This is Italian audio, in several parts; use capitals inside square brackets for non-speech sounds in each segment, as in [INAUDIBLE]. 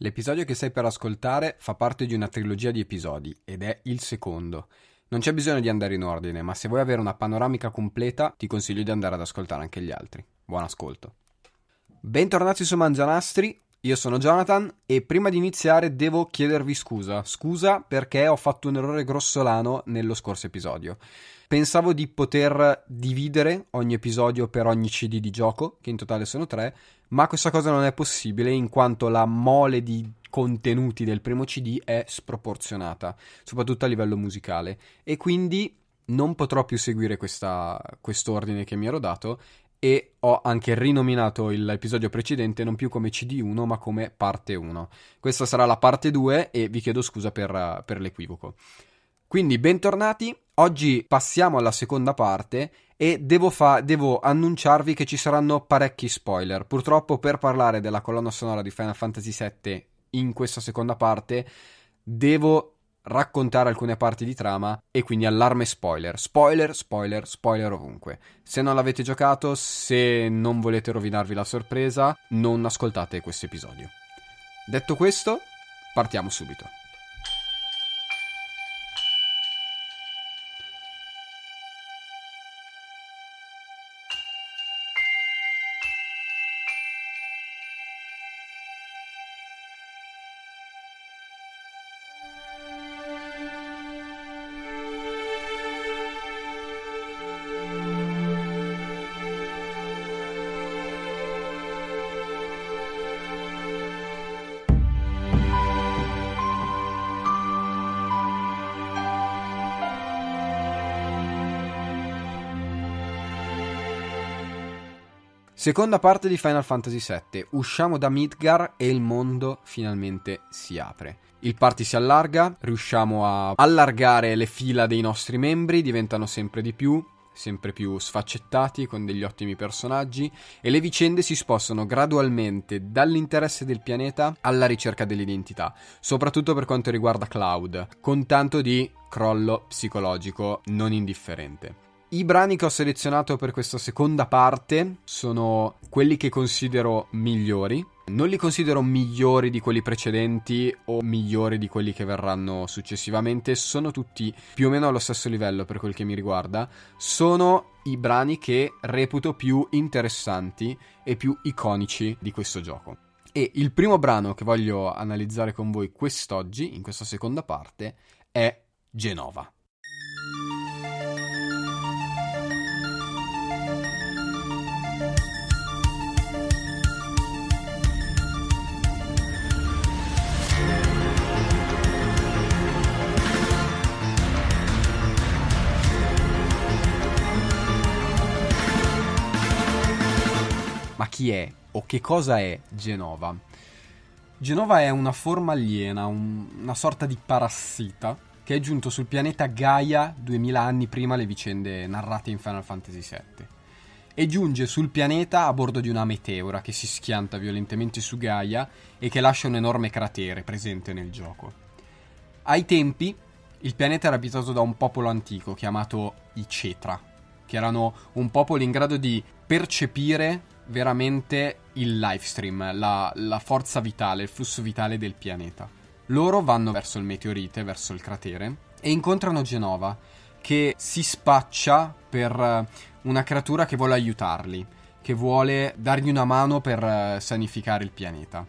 L'episodio che stai per ascoltare fa parte di una trilogia di episodi ed è il secondo. Non c'è bisogno di andare in ordine, ma se vuoi avere una panoramica completa ti consiglio di andare ad ascoltare anche gli altri. Buon ascolto. Bentornati su Mangianastri, io sono Jonathan e prima di iniziare devo chiedervi scusa. Scusa perché ho fatto un errore grossolano nello scorso episodio. Pensavo di poter dividere ogni episodio per ogni CD di gioco, che in totale sono tre, ma questa cosa non è possibile in quanto la mole di contenuti del primo CD è sproporzionata, soprattutto a livello musicale, e quindi non potrò più seguire questa, quest'ordine che mi ero dato e ho anche rinominato l'episodio precedente non più come CD1 ma come parte 1. Questa sarà la parte 2 e vi chiedo scusa per, per l'equivoco. Quindi bentornati, oggi passiamo alla seconda parte e devo, fa- devo, annunciarvi che ci saranno parecchi spoiler. Purtroppo per parlare della colonna sonora di Final Fantasy VII in questa seconda parte devo raccontare alcune parti di trama e quindi allarme spoiler. Spoiler, spoiler, spoiler ovunque. Se non l'avete giocato, se non volete rovinarvi la sorpresa, non ascoltate questo episodio. Detto questo, partiamo subito. Seconda parte di Final Fantasy VII. Usciamo da Midgar e il mondo finalmente si apre. Il party si allarga, riusciamo a allargare le fila dei nostri membri, diventano sempre di più, sempre più sfaccettati con degli ottimi personaggi e le vicende si spostano gradualmente dall'interesse del pianeta alla ricerca dell'identità, soprattutto per quanto riguarda Cloud, con tanto di crollo psicologico non indifferente. I brani che ho selezionato per questa seconda parte sono quelli che considero migliori. Non li considero migliori di quelli precedenti o migliori di quelli che verranno successivamente, sono tutti più o meno allo stesso livello per quel che mi riguarda. Sono i brani che reputo più interessanti e più iconici di questo gioco. E il primo brano che voglio analizzare con voi quest'oggi, in questa seconda parte, è Genova. Chi è o che cosa è Genova? Genova è una forma aliena, un, una sorta di parassita che è giunto sul pianeta Gaia 2000 anni prima le vicende narrate in Final Fantasy VII. E giunge sul pianeta a bordo di una meteora che si schianta violentemente su Gaia e che lascia un enorme cratere presente nel gioco. Ai tempi, il pianeta era abitato da un popolo antico chiamato i Cetra, che erano un popolo in grado di percepire veramente il live stream, la, la forza vitale, il flusso vitale del pianeta. Loro vanno verso il meteorite, verso il cratere, e incontrano Genova, che si spaccia per eh, una creatura che vuole aiutarli, che vuole dargli una mano per eh, sanificare il pianeta.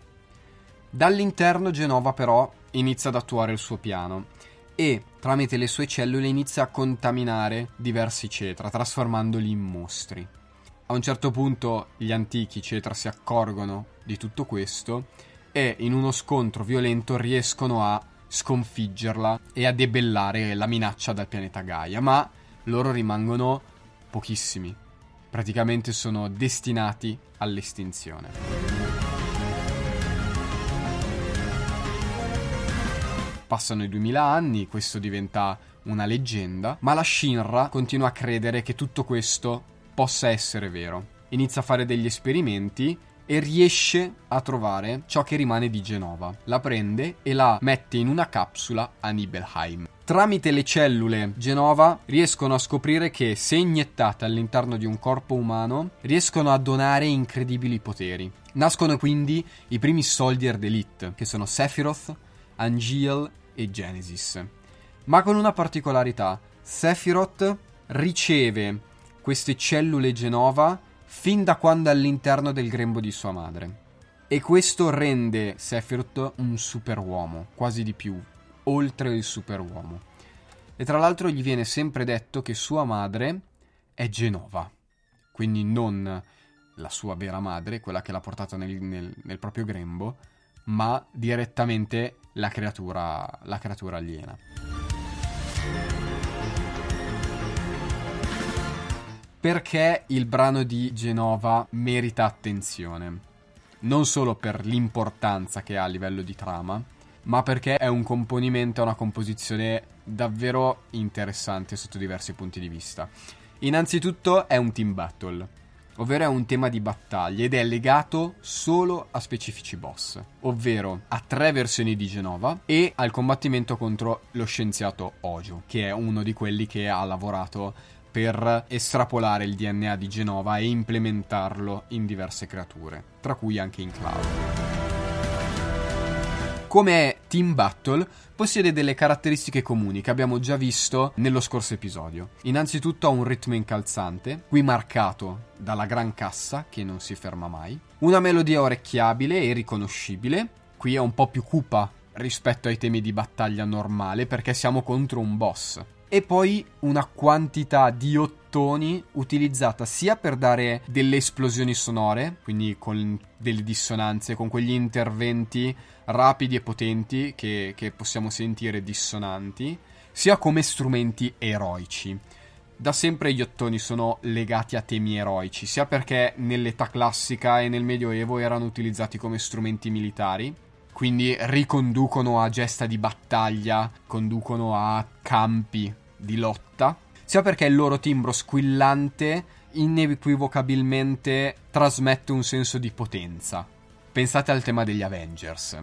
Dall'interno Genova però inizia ad attuare il suo piano e tramite le sue cellule inizia a contaminare diversi cetra, trasformandoli in mostri. A un certo punto gli antichi Cetra si accorgono di tutto questo e in uno scontro violento riescono a sconfiggerla e a debellare la minaccia dal pianeta Gaia, ma loro rimangono pochissimi. Praticamente sono destinati all'estinzione. Passano i 2000 anni, questo diventa una leggenda, ma la Shinra continua a credere che tutto questo possa essere vero. Inizia a fare degli esperimenti e riesce a trovare ciò che rimane di Genova. La prende e la mette in una capsula a Nibelheim. Tramite le cellule Genova riescono a scoprire che se iniettate all'interno di un corpo umano riescono a donare incredibili poteri. Nascono quindi i primi Soldier d'Elite, che sono Sephiroth, Angeal e Genesis. Ma con una particolarità, Sephiroth riceve queste cellule Genova fin da quando è all'interno del grembo di sua madre. E questo rende Sephiroth un superuomo, quasi di più, oltre il superuomo. E tra l'altro gli viene sempre detto che sua madre è Genova, quindi non la sua vera madre, quella che l'ha portata nel, nel, nel proprio grembo, ma direttamente la creatura, la creatura aliena. Perché il brano di Genova merita attenzione? Non solo per l'importanza che ha a livello di trama, ma perché è un componimento, una composizione davvero interessante sotto diversi punti di vista. Innanzitutto è un team battle, ovvero è un tema di battaglia ed è legato solo a specifici boss, ovvero a tre versioni di Genova e al combattimento contro lo scienziato Ojo, che è uno di quelli che ha lavorato per estrapolare il DNA di Genova e implementarlo in diverse creature, tra cui anche in Cloud. Come Team Battle, possiede delle caratteristiche comuni che abbiamo già visto nello scorso episodio. Innanzitutto ha un ritmo incalzante, qui marcato dalla gran cassa che non si ferma mai, una melodia orecchiabile e riconoscibile, qui è un po' più cupa rispetto ai temi di battaglia normale perché siamo contro un boss. E poi una quantità di ottoni utilizzata sia per dare delle esplosioni sonore, quindi con delle dissonanze, con quegli interventi rapidi e potenti che, che possiamo sentire dissonanti, sia come strumenti eroici. Da sempre gli ottoni sono legati a temi eroici, sia perché nell'età classica e nel Medioevo erano utilizzati come strumenti militari, quindi riconducono a gesta di battaglia, conducono a campi di lotta, sia perché il loro timbro squillante inequivocabilmente trasmette un senso di potenza. Pensate al tema degli Avengers.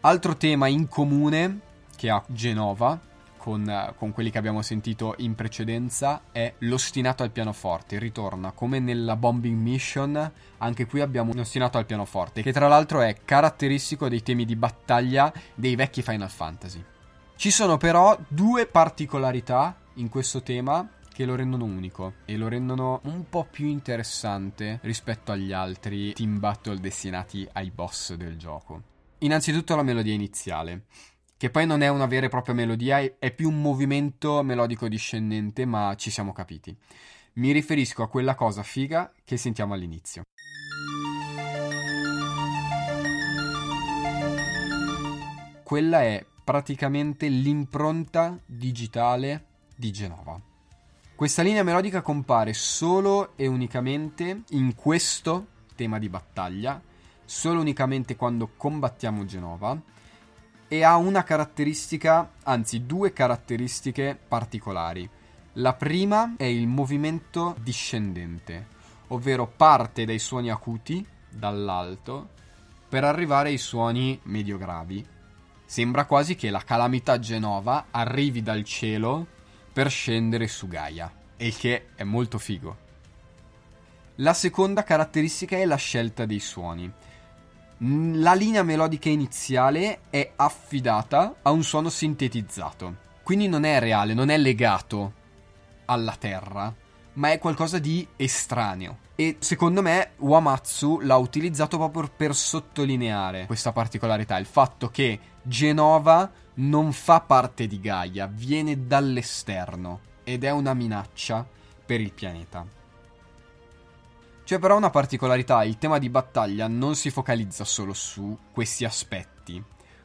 Altro tema in comune che ha Genova con, con, quelli che abbiamo sentito in precedenza è l'ostinato al pianoforte. Ritorna come nella Bombing Mission, anche qui abbiamo un ostinato al pianoforte, che tra l'altro è caratteristico dei temi di battaglia dei vecchi Final Fantasy. Ci sono però due particolarità in questo tema che lo rendono unico e lo rendono un po' più interessante rispetto agli altri team battle destinati ai boss del gioco. Innanzitutto la melodia iniziale, che poi non è una vera e propria melodia, è più un movimento melodico discendente, ma ci siamo capiti. Mi riferisco a quella cosa figa che sentiamo all'inizio. Quella è praticamente l'impronta digitale di Genova. Questa linea melodica compare solo e unicamente in questo tema di battaglia, solo unicamente quando combattiamo Genova e ha una caratteristica, anzi due caratteristiche particolari. La prima è il movimento discendente, ovvero parte dai suoni acuti, dall'alto, per arrivare ai suoni medio-gravi, Sembra quasi che la calamità Genova arrivi dal cielo per scendere su Gaia, il che è molto figo. La seconda caratteristica è la scelta dei suoni. La linea melodica iniziale è affidata a un suono sintetizzato, quindi non è reale, non è legato alla terra, ma è qualcosa di estraneo. E secondo me Wamatsu l'ha utilizzato proprio per sottolineare questa particolarità, il fatto che Genova non fa parte di Gaia, viene dall'esterno ed è una minaccia per il pianeta. C'è però una particolarità, il tema di battaglia non si focalizza solo su questi aspetti,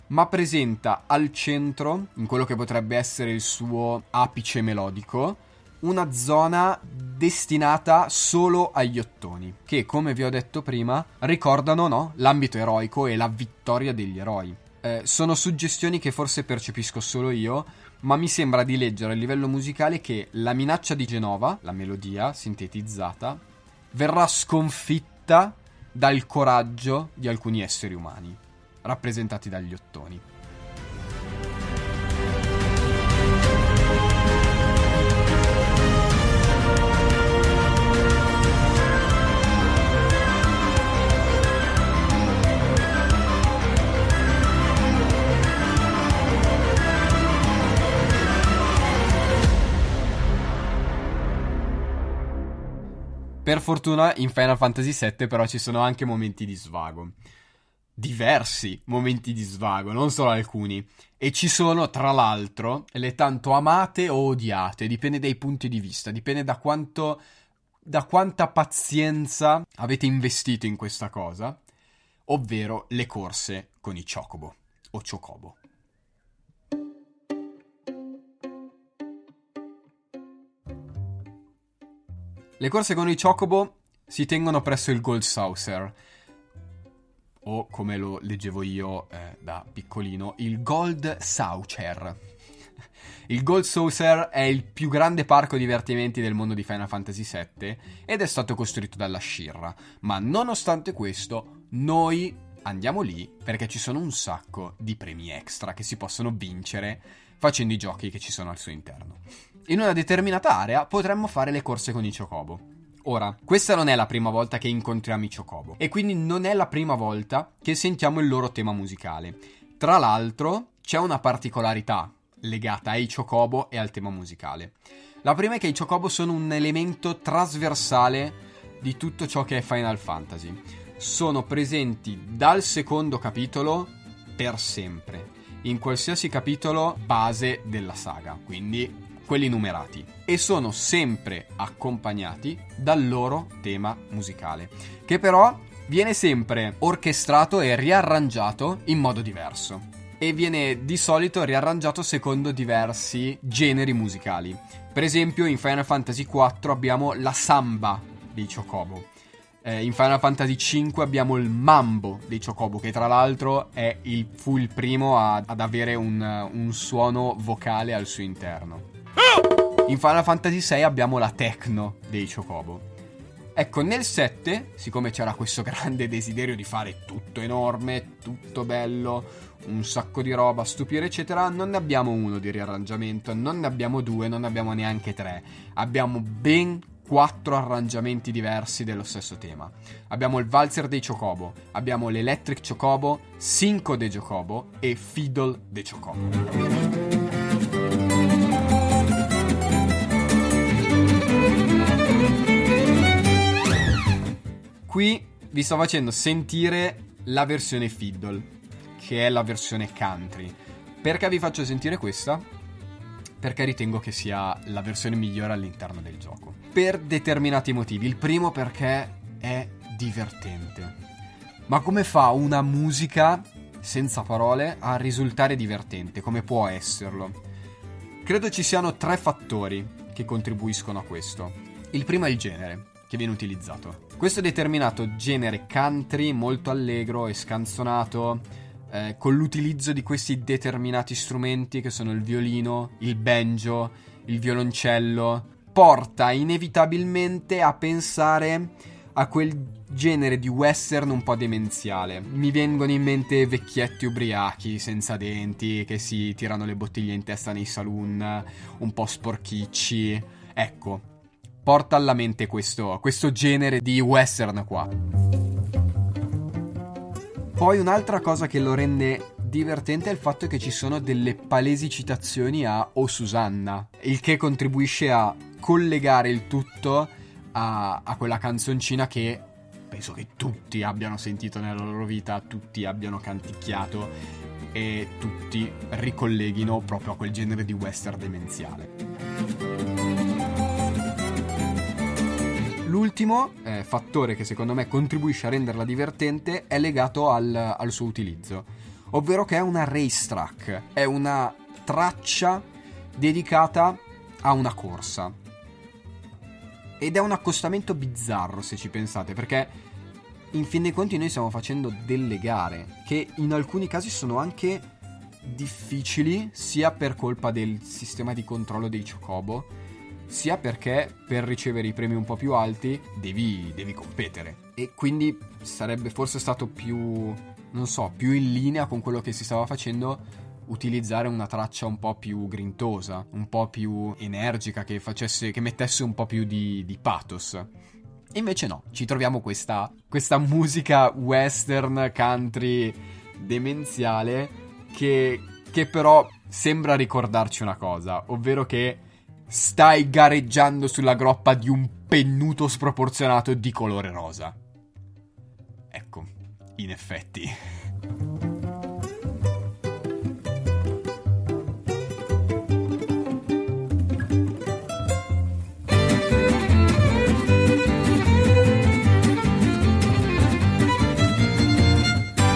ma presenta al centro, in quello che potrebbe essere il suo apice melodico, una zona destinata solo agli ottoni, che come vi ho detto prima ricordano no, l'ambito eroico e la vittoria degli eroi. Eh, sono suggestioni che forse percepisco solo io, ma mi sembra di leggere a livello musicale che la minaccia di Genova, la melodia sintetizzata, verrà sconfitta dal coraggio di alcuni esseri umani, rappresentati dagli ottoni. Per fortuna in Final Fantasy VII però ci sono anche momenti di svago. Diversi momenti di svago, non solo alcuni. E ci sono, tra l'altro, le tanto amate o odiate, dipende dai punti di vista, dipende da quanto da quanta pazienza avete investito in questa cosa, ovvero le corse con i Chocobo o Chocobo. Le corse con i Chocobo si tengono presso il Gold Saucer, o come lo leggevo io eh, da piccolino, il Gold Saucer. Il Gold Saucer è il più grande parco divertimenti del mondo di Final Fantasy VII ed è stato costruito dalla Shirra, ma nonostante questo noi andiamo lì perché ci sono un sacco di premi extra che si possono vincere facendo i giochi che ci sono al suo interno. In una determinata area potremmo fare le corse con i Chocobo. Ora, questa non è la prima volta che incontriamo i Chocobo e quindi non è la prima volta che sentiamo il loro tema musicale. Tra l'altro, c'è una particolarità legata ai Chocobo e al tema musicale. La prima è che i Chocobo sono un elemento trasversale di tutto ciò che è Final Fantasy. Sono presenti dal secondo capitolo per sempre, in qualsiasi capitolo base della saga, quindi quelli numerati, e sono sempre accompagnati dal loro tema musicale, che però viene sempre orchestrato e riarrangiato in modo diverso e viene di solito riarrangiato secondo diversi generi musicali. Per esempio in Final Fantasy IV abbiamo la samba dei Chocobo. Eh, in Final Fantasy V abbiamo il mambo dei Chocobo, che tra l'altro il, fu il primo a, ad avere un, un suono vocale al suo interno. In Final Fantasy VI abbiamo la techno dei Chocobo. Ecco, nel 7, siccome c'era questo [LAUGHS] grande desiderio di fare tutto enorme, tutto bello, un sacco di roba, stupire eccetera, non ne abbiamo uno di riarrangiamento, non ne abbiamo due, non ne abbiamo neanche tre. Abbiamo ben quattro arrangiamenti diversi dello stesso tema. Abbiamo il Valzer dei Chocobo, abbiamo l'Electric Chocobo, Cinco dei Chocobo e Fiddle dei Chocobo. Qui vi sto facendo sentire la versione Fiddle che è la versione country. Perché vi faccio sentire questa? Perché ritengo che sia la versione migliore all'interno del gioco. Per determinati motivi. Il primo perché è divertente. Ma come fa una musica senza parole a risultare divertente? Come può esserlo? Credo ci siano tre fattori che contribuiscono a questo. Il primo è il genere che viene utilizzato. Questo determinato genere country molto allegro e scanzonato eh, con l'utilizzo di questi determinati strumenti che sono il violino, il banjo, il violoncello, porta inevitabilmente a pensare a quel genere di western un po' demenziale. Mi vengono in mente vecchietti ubriachi, senza denti, che si tirano le bottiglie in testa nei saloon, un po' sporchicci. Ecco, porta alla mente questo, questo genere di western qua. Poi un'altra cosa che lo rende divertente è il fatto che ci sono delle palesi citazioni a O Susanna, il che contribuisce a collegare il tutto a, a quella canzoncina che penso che tutti abbiano sentito nella loro vita, tutti abbiano canticchiato e tutti ricolleghino proprio a quel genere di western demenziale. L'ultimo eh, fattore che secondo me contribuisce a renderla divertente è legato al, al suo utilizzo, ovvero che è una racetrack, è una traccia dedicata a una corsa. Ed è un accostamento bizzarro se ci pensate, perché in fin dei conti noi stiamo facendo delle gare che in alcuni casi sono anche difficili, sia per colpa del sistema di controllo dei Chocobo, sia perché per ricevere i premi un po' più alti devi, devi competere. E quindi sarebbe forse stato più, non so, più in linea con quello che si stava facendo utilizzare una traccia un po' più grintosa, un po' più energica, che, facesse, che mettesse un po' più di, di pathos. E invece no, ci troviamo questa, questa musica western country demenziale che, che però sembra ricordarci una cosa, ovvero che stai gareggiando sulla groppa di un pennuto sproporzionato di colore rosa. Ecco, in effetti.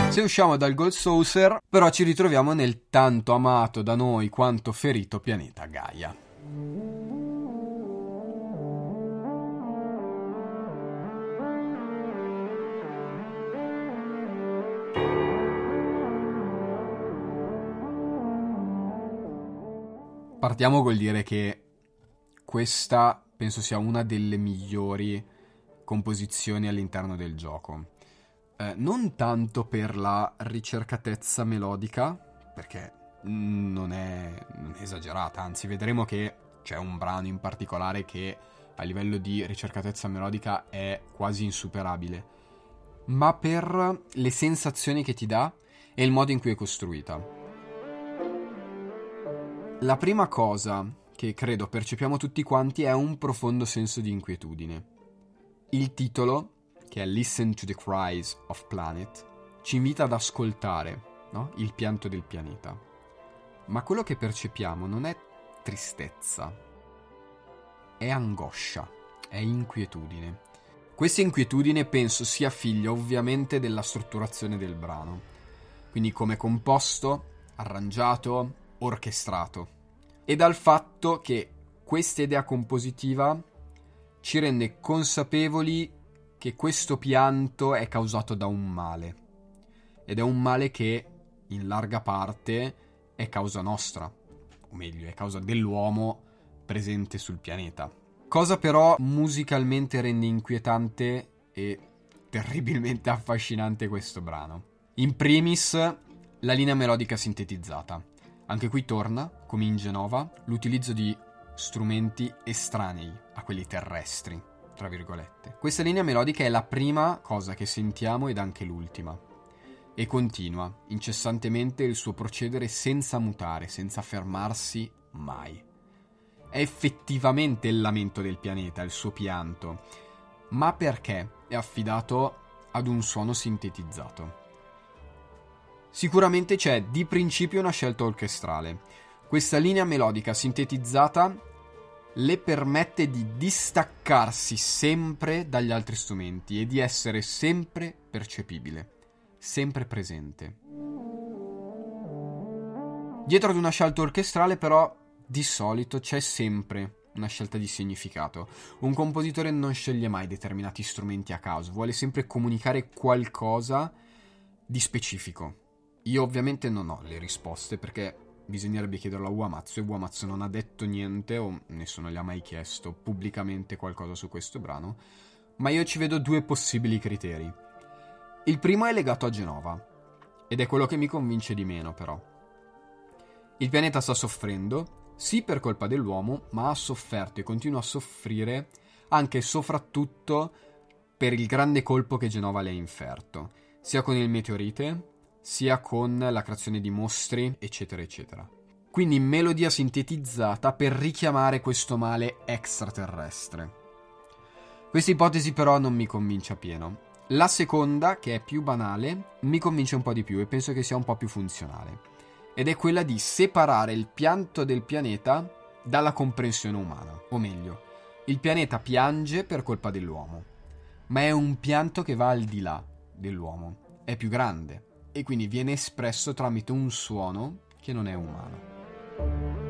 Se usciamo dal Gold Saucer, però ci ritroviamo nel tanto amato da noi quanto ferito pianeta Gaia. Partiamo col dire che questa penso sia una delle migliori composizioni all'interno del gioco. Eh, non tanto per la ricercatezza melodica, perché non è, non è esagerata, anzi vedremo che c'è un brano in particolare che a livello di ricercatezza melodica è quasi insuperabile, ma per le sensazioni che ti dà e il modo in cui è costruita. La prima cosa che credo percepiamo tutti quanti è un profondo senso di inquietudine. Il titolo che è Listen to the Cries of Planet, ci invita ad ascoltare no? il pianto del pianeta. Ma quello che percepiamo non è tristezza, è angoscia, è inquietudine. Questa inquietudine penso sia figlia ovviamente della strutturazione del brano, quindi come composto, arrangiato, orchestrato, e dal fatto che questa idea compositiva ci rende consapevoli che questo pianto è causato da un male. Ed è un male che, in larga parte, è causa nostra, o meglio, è causa dell'uomo presente sul pianeta. Cosa però musicalmente rende inquietante e terribilmente [LAUGHS] affascinante questo brano. In primis, la linea melodica sintetizzata. Anche qui torna, come in Genova, l'utilizzo di strumenti estranei a quelli terrestri tra virgolette. Questa linea melodica è la prima cosa che sentiamo ed anche l'ultima. E continua incessantemente il suo procedere senza mutare, senza fermarsi mai. È effettivamente il lamento del pianeta, il suo pianto, ma perché è affidato ad un suono sintetizzato. Sicuramente c'è di principio una scelta orchestrale. Questa linea melodica sintetizzata le permette di distaccarsi sempre dagli altri strumenti e di essere sempre percepibile, sempre presente. Dietro ad una scelta orchestrale però di solito c'è sempre una scelta di significato. Un compositore non sceglie mai determinati strumenti a caso, vuole sempre comunicare qualcosa di specifico. Io ovviamente non ho le risposte perché bisognerebbe chiederlo a Uamatsu e Uamatsu non ha detto niente o nessuno gli ha mai chiesto pubblicamente qualcosa su questo brano, ma io ci vedo due possibili criteri. Il primo è legato a Genova ed è quello che mi convince di meno però. Il pianeta sta soffrendo, sì per colpa dell'uomo, ma ha sofferto e continua a soffrire anche e soprattutto per il grande colpo che Genova le ha inferto, sia con il meteorite sia con la creazione di mostri, eccetera, eccetera. Quindi melodia sintetizzata per richiamare questo male extraterrestre. Questa ipotesi però non mi convince appieno. La seconda, che è più banale, mi convince un po' di più e penso che sia un po' più funzionale. Ed è quella di separare il pianto del pianeta dalla comprensione umana. O meglio, il pianeta piange per colpa dell'uomo, ma è un pianto che va al di là dell'uomo. È più grande, e quindi viene espresso tramite un suono che non è umano.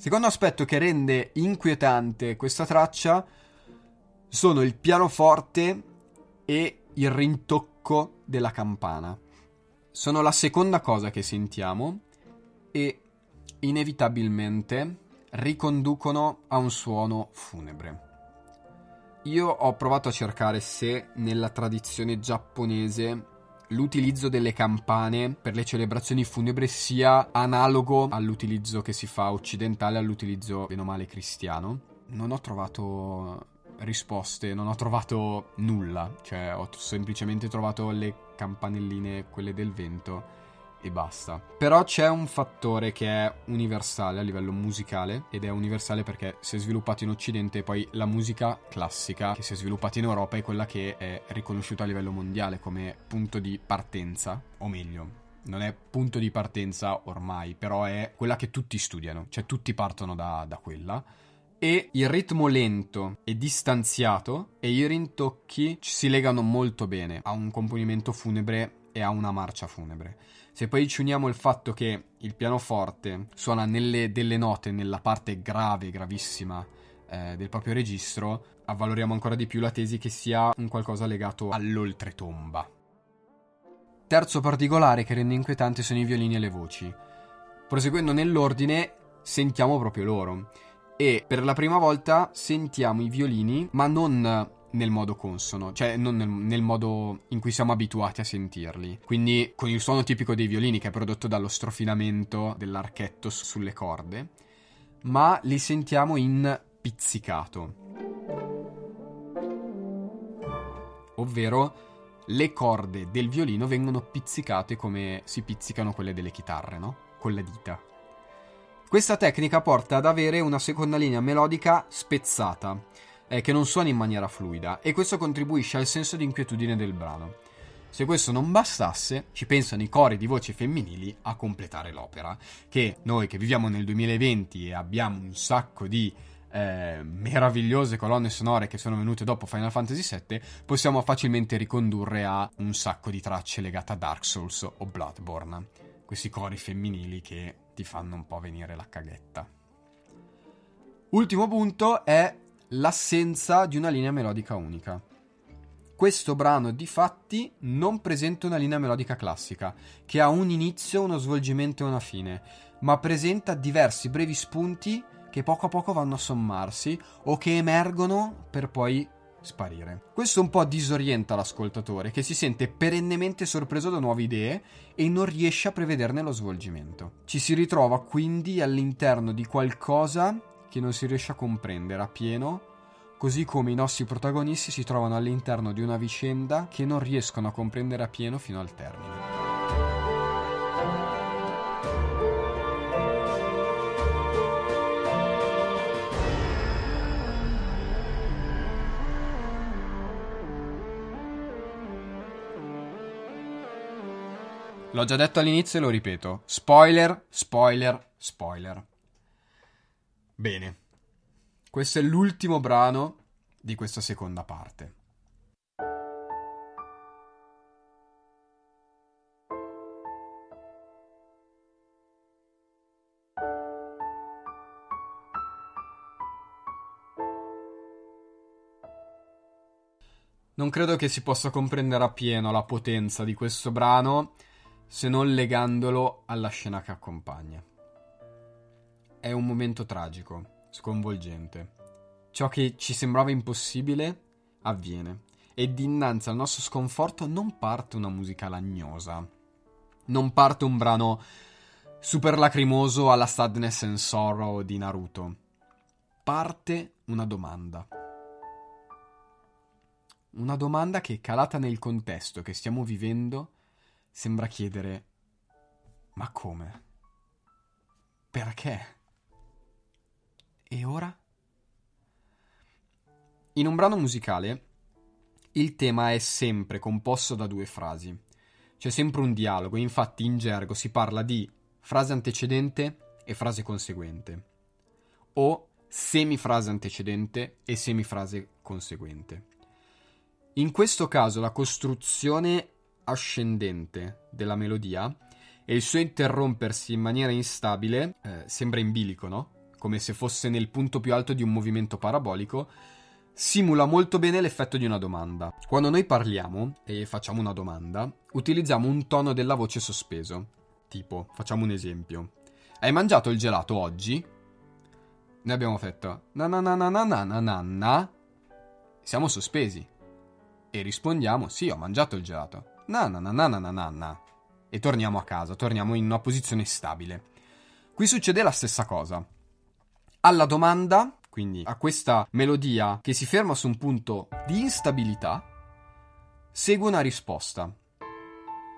Secondo aspetto che rende inquietante questa traccia sono il pianoforte e il rintocco della campana. Sono la seconda cosa che sentiamo e inevitabilmente riconducono a un suono funebre. Io ho provato a cercare se nella tradizione giapponese l'utilizzo delle campane per le celebrazioni funebri sia analogo all'utilizzo che si fa occidentale, all'utilizzo bene o male cristiano. Non ho trovato risposte, non ho trovato nulla, cioè ho semplicemente trovato le campanelline, quelle del vento, e basta. Però c'è un fattore che è universale a livello musicale ed è universale perché si è sviluppato in Occidente poi la musica classica che si è sviluppata in Europa è quella che è riconosciuta a livello mondiale come punto di partenza, o meglio, non è punto di partenza ormai, però è quella che tutti studiano, cioè tutti partono da, da quella. E il ritmo lento e distanziato e i rintocchi si legano molto bene a un componimento funebre e a una marcia funebre. Se poi ci uniamo il fatto che il pianoforte suona nelle, delle note nella parte grave, gravissima eh, del proprio registro, avvaloriamo ancora di più la tesi che sia un qualcosa legato all'oltretomba. Terzo particolare che rende inquietante sono i violini e le voci. Proseguendo nell'ordine, sentiamo proprio loro. E per la prima volta sentiamo i violini, ma non nel modo consono, cioè non nel, nel, modo in cui siamo abituati a sentirli. Quindi con il suono tipico dei violini che è prodotto dallo strofinamento dell'archetto sulle corde, ma li sentiamo in pizzicato. Ovvero le corde del violino vengono pizzicate come si pizzicano quelle delle chitarre, no? Con le dita. Questa tecnica porta ad avere una seconda linea melodica spezzata eh, che non suona in maniera fluida e questo contribuisce al senso di inquietudine del brano. Se questo non bastasse, ci pensano i cori di voci femminili a completare l'opera, che noi che viviamo nel 2020 e abbiamo un sacco di eh, meravigliose colonne sonore che sono venute dopo Final Fantasy VII, possiamo facilmente ricondurre a un sacco di tracce legate a Dark Souls o Bloodborne. Questi cori femminili che ti fanno un po' venire la caghetta. Ultimo punto è l'assenza di una linea melodica unica. Questo brano di fatti non presenta una linea melodica classica, che ha un inizio, uno svolgimento e una fine, ma presenta diversi brevi spunti che poco a poco vanno a sommarsi o che emergono per poi sparire. Questo un po' disorienta l'ascoltatore che si sente perennemente sorpreso da nuove idee e non riesce a prevederne lo svolgimento. Ci si ritrova quindi all'interno di qualcosa che non si riesce a comprendere appieno, così come i nostri protagonisti si trovano all'interno di una vicenda che non riescono a comprendere appieno fino al termine. L'ho già detto all'inizio e lo ripeto. Spoiler, spoiler, spoiler. Bene. Questo è l'ultimo brano di questa seconda parte. Non credo che si possa comprendere appieno la potenza di questo brano se non legandolo alla scena che accompagna. È un momento tragico sconvolgente. Ciò che ci sembrava impossibile avviene e dinanzi al nostro sconforto non parte una musica lagnosa, non parte un brano super lacrimoso alla Sadness and Sorrow di Naruto. Parte una domanda. Una domanda che, calata nel contesto che stiamo vivendo, sembra chiedere: Ma come? Perché? E ora? In un brano musicale il tema è sempre composto da due frasi. C'è sempre un dialogo, infatti in gergo si parla di frase antecedente e frase conseguente. O semifrase antecedente e semifrase conseguente. In questo caso la costruzione ascendente della melodia e il suo interrompersi in maniera instabile eh, sembra in bilico, no? Come se fosse nel punto più alto di un movimento parabolico, simula molto bene l'effetto di una domanda. Quando noi parliamo e facciamo una domanda, utilizziamo un tono della voce sospeso. Tipo, facciamo un esempio. Hai mangiato il gelato oggi? Noi abbiamo fatto na na na na na na na na. Siamo sospesi. E rispondiamo sì, ho mangiato il gelato. Na na na na na na na na. E torniamo a casa, torniamo in una posizione stabile. Qui succede la stessa cosa. Alla domanda, quindi a questa melodia che si ferma su un punto di instabilità, segue una risposta.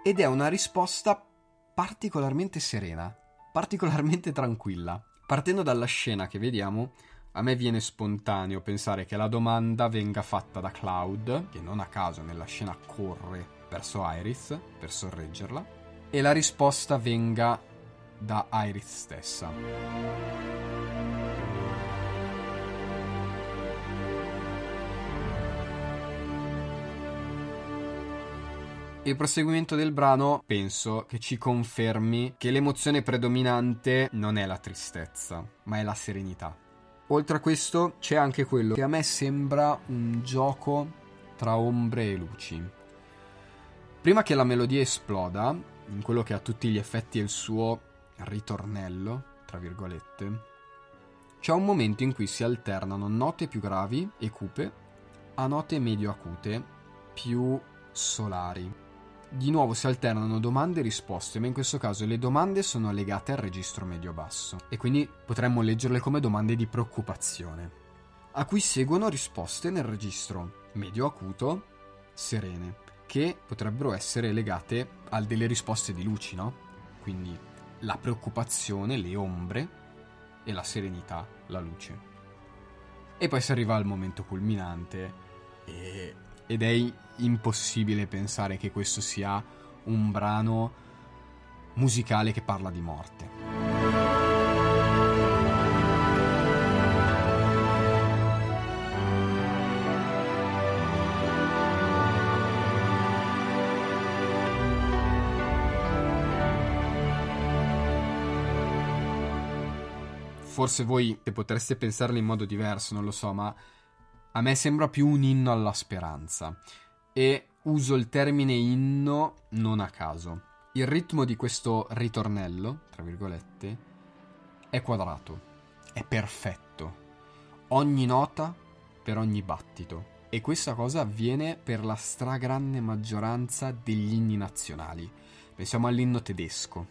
Ed è una risposta particolarmente serena, particolarmente tranquilla. Partendo dalla scena che vediamo, a me viene spontaneo pensare che la domanda venga fatta da Cloud, che non a caso nella scena corre verso Iris per sorreggerla, e la risposta venga da Iris stessa. Il proseguimento del brano penso che ci confermi che l'emozione predominante non è la tristezza, ma è la serenità. Oltre a questo c'è anche quello che a me sembra un gioco tra ombre e luci. Prima che la melodia esploda, in quello che a tutti gli effetti è il suo ritornello, tra virgolette, c'è un momento in cui si alternano note più gravi e cupe a note medio acute più solari di nuovo si alternano domande e risposte, ma in questo caso le domande sono legate al registro medio-basso e quindi potremmo leggerle come domande di preoccupazione, a cui seguono risposte nel registro medio-acuto serene, che potrebbero essere legate a delle risposte di luci, no? Quindi la preoccupazione, le ombre e la serenità, la luce. E poi si arriva al momento culminante e ed è impossibile pensare che questo sia un brano musicale che parla di morte. Forse voi potreste pensarle in modo diverso, non lo so, ma a me sembra più un inno alla speranza e uso il termine inno non a caso. Il ritmo di questo ritornello, tra virgolette, è quadrato, è perfetto. Ogni nota per ogni battito. E questa cosa avviene per la stragrande maggioranza degli inni nazionali. Pensiamo all'inno tedesco,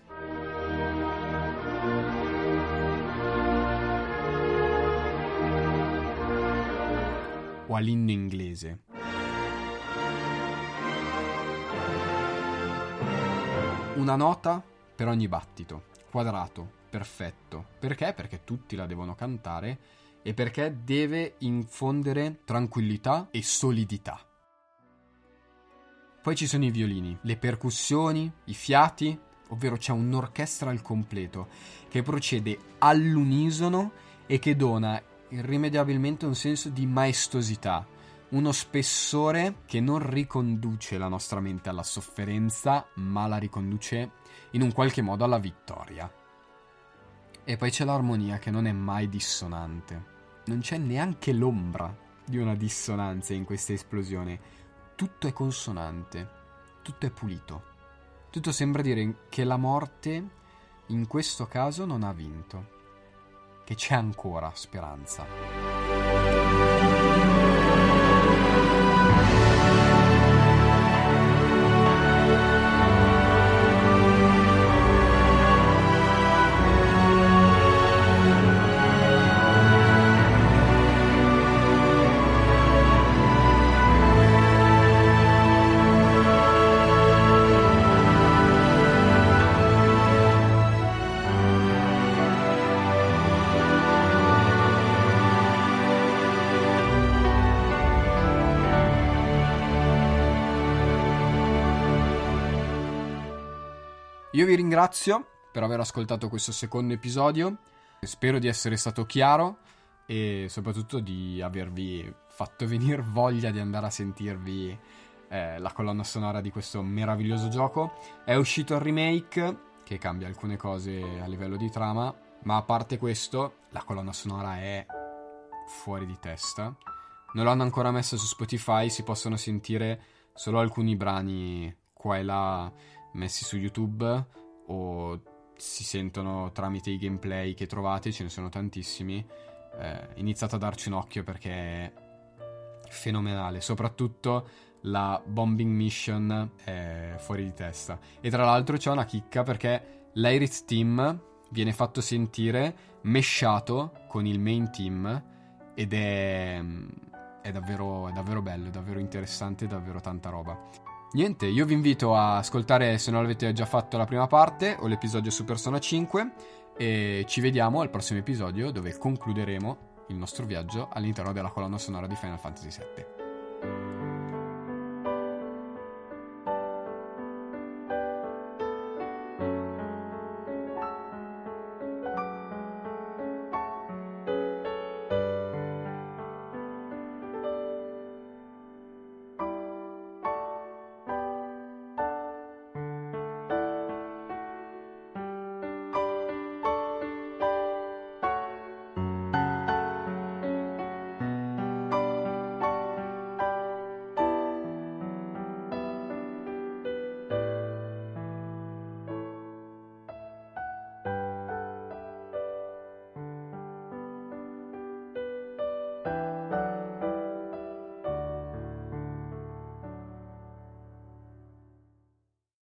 o all'inno inglese. Una nota per ogni battito, quadrato, perfetto. Perché? Perché tutti la devono cantare e perché deve infondere tranquillità e solidità. Poi ci sono i violini, le percussioni, i fiati, ovvero c'è un'orchestra al completo che procede all'unisono e che dona irrimediabilmente un senso di maestosità, uno spessore che non riconduce la nostra mente alla sofferenza, ma la riconduce in un qualche modo alla vittoria. E poi c'è l'armonia che non è mai dissonante. Non c'è neanche l'ombra di una dissonanza in questa esplosione. Tutto è consonante, tutto è pulito. Tutto sembra dire che la morte in questo caso non ha vinto che c'è ancora speranza. Io vi ringrazio per aver ascoltato questo secondo episodio. Spero di essere stato chiaro e soprattutto di avervi fatto venire voglia di andare a sentirvi eh, la colonna sonora di questo meraviglioso gioco. È uscito il remake che cambia alcune cose a livello di trama, ma a parte questo, la colonna sonora è fuori di testa. Non l'hanno ancora messa su Spotify, si possono sentire solo alcuni brani qua e là messi su YouTube o si sentono tramite i gameplay che trovate, ce ne sono tantissimi. Eh, iniziate a darci un occhio perché è fenomenale, soprattutto la bombing mission è fuori di testa. E tra l'altro c'è una chicca perché l'Iris Team viene fatto sentire mesciato con il main team ed è, è, davvero, è davvero bello, è davvero interessante, è davvero tanta roba. Niente, io vi invito a ascoltare se non l'avete già fatto la prima parte o l'episodio su Persona 5 e ci vediamo al prossimo episodio dove concluderemo il nostro viaggio all'interno della colonna sonora di Final Fantasy VII.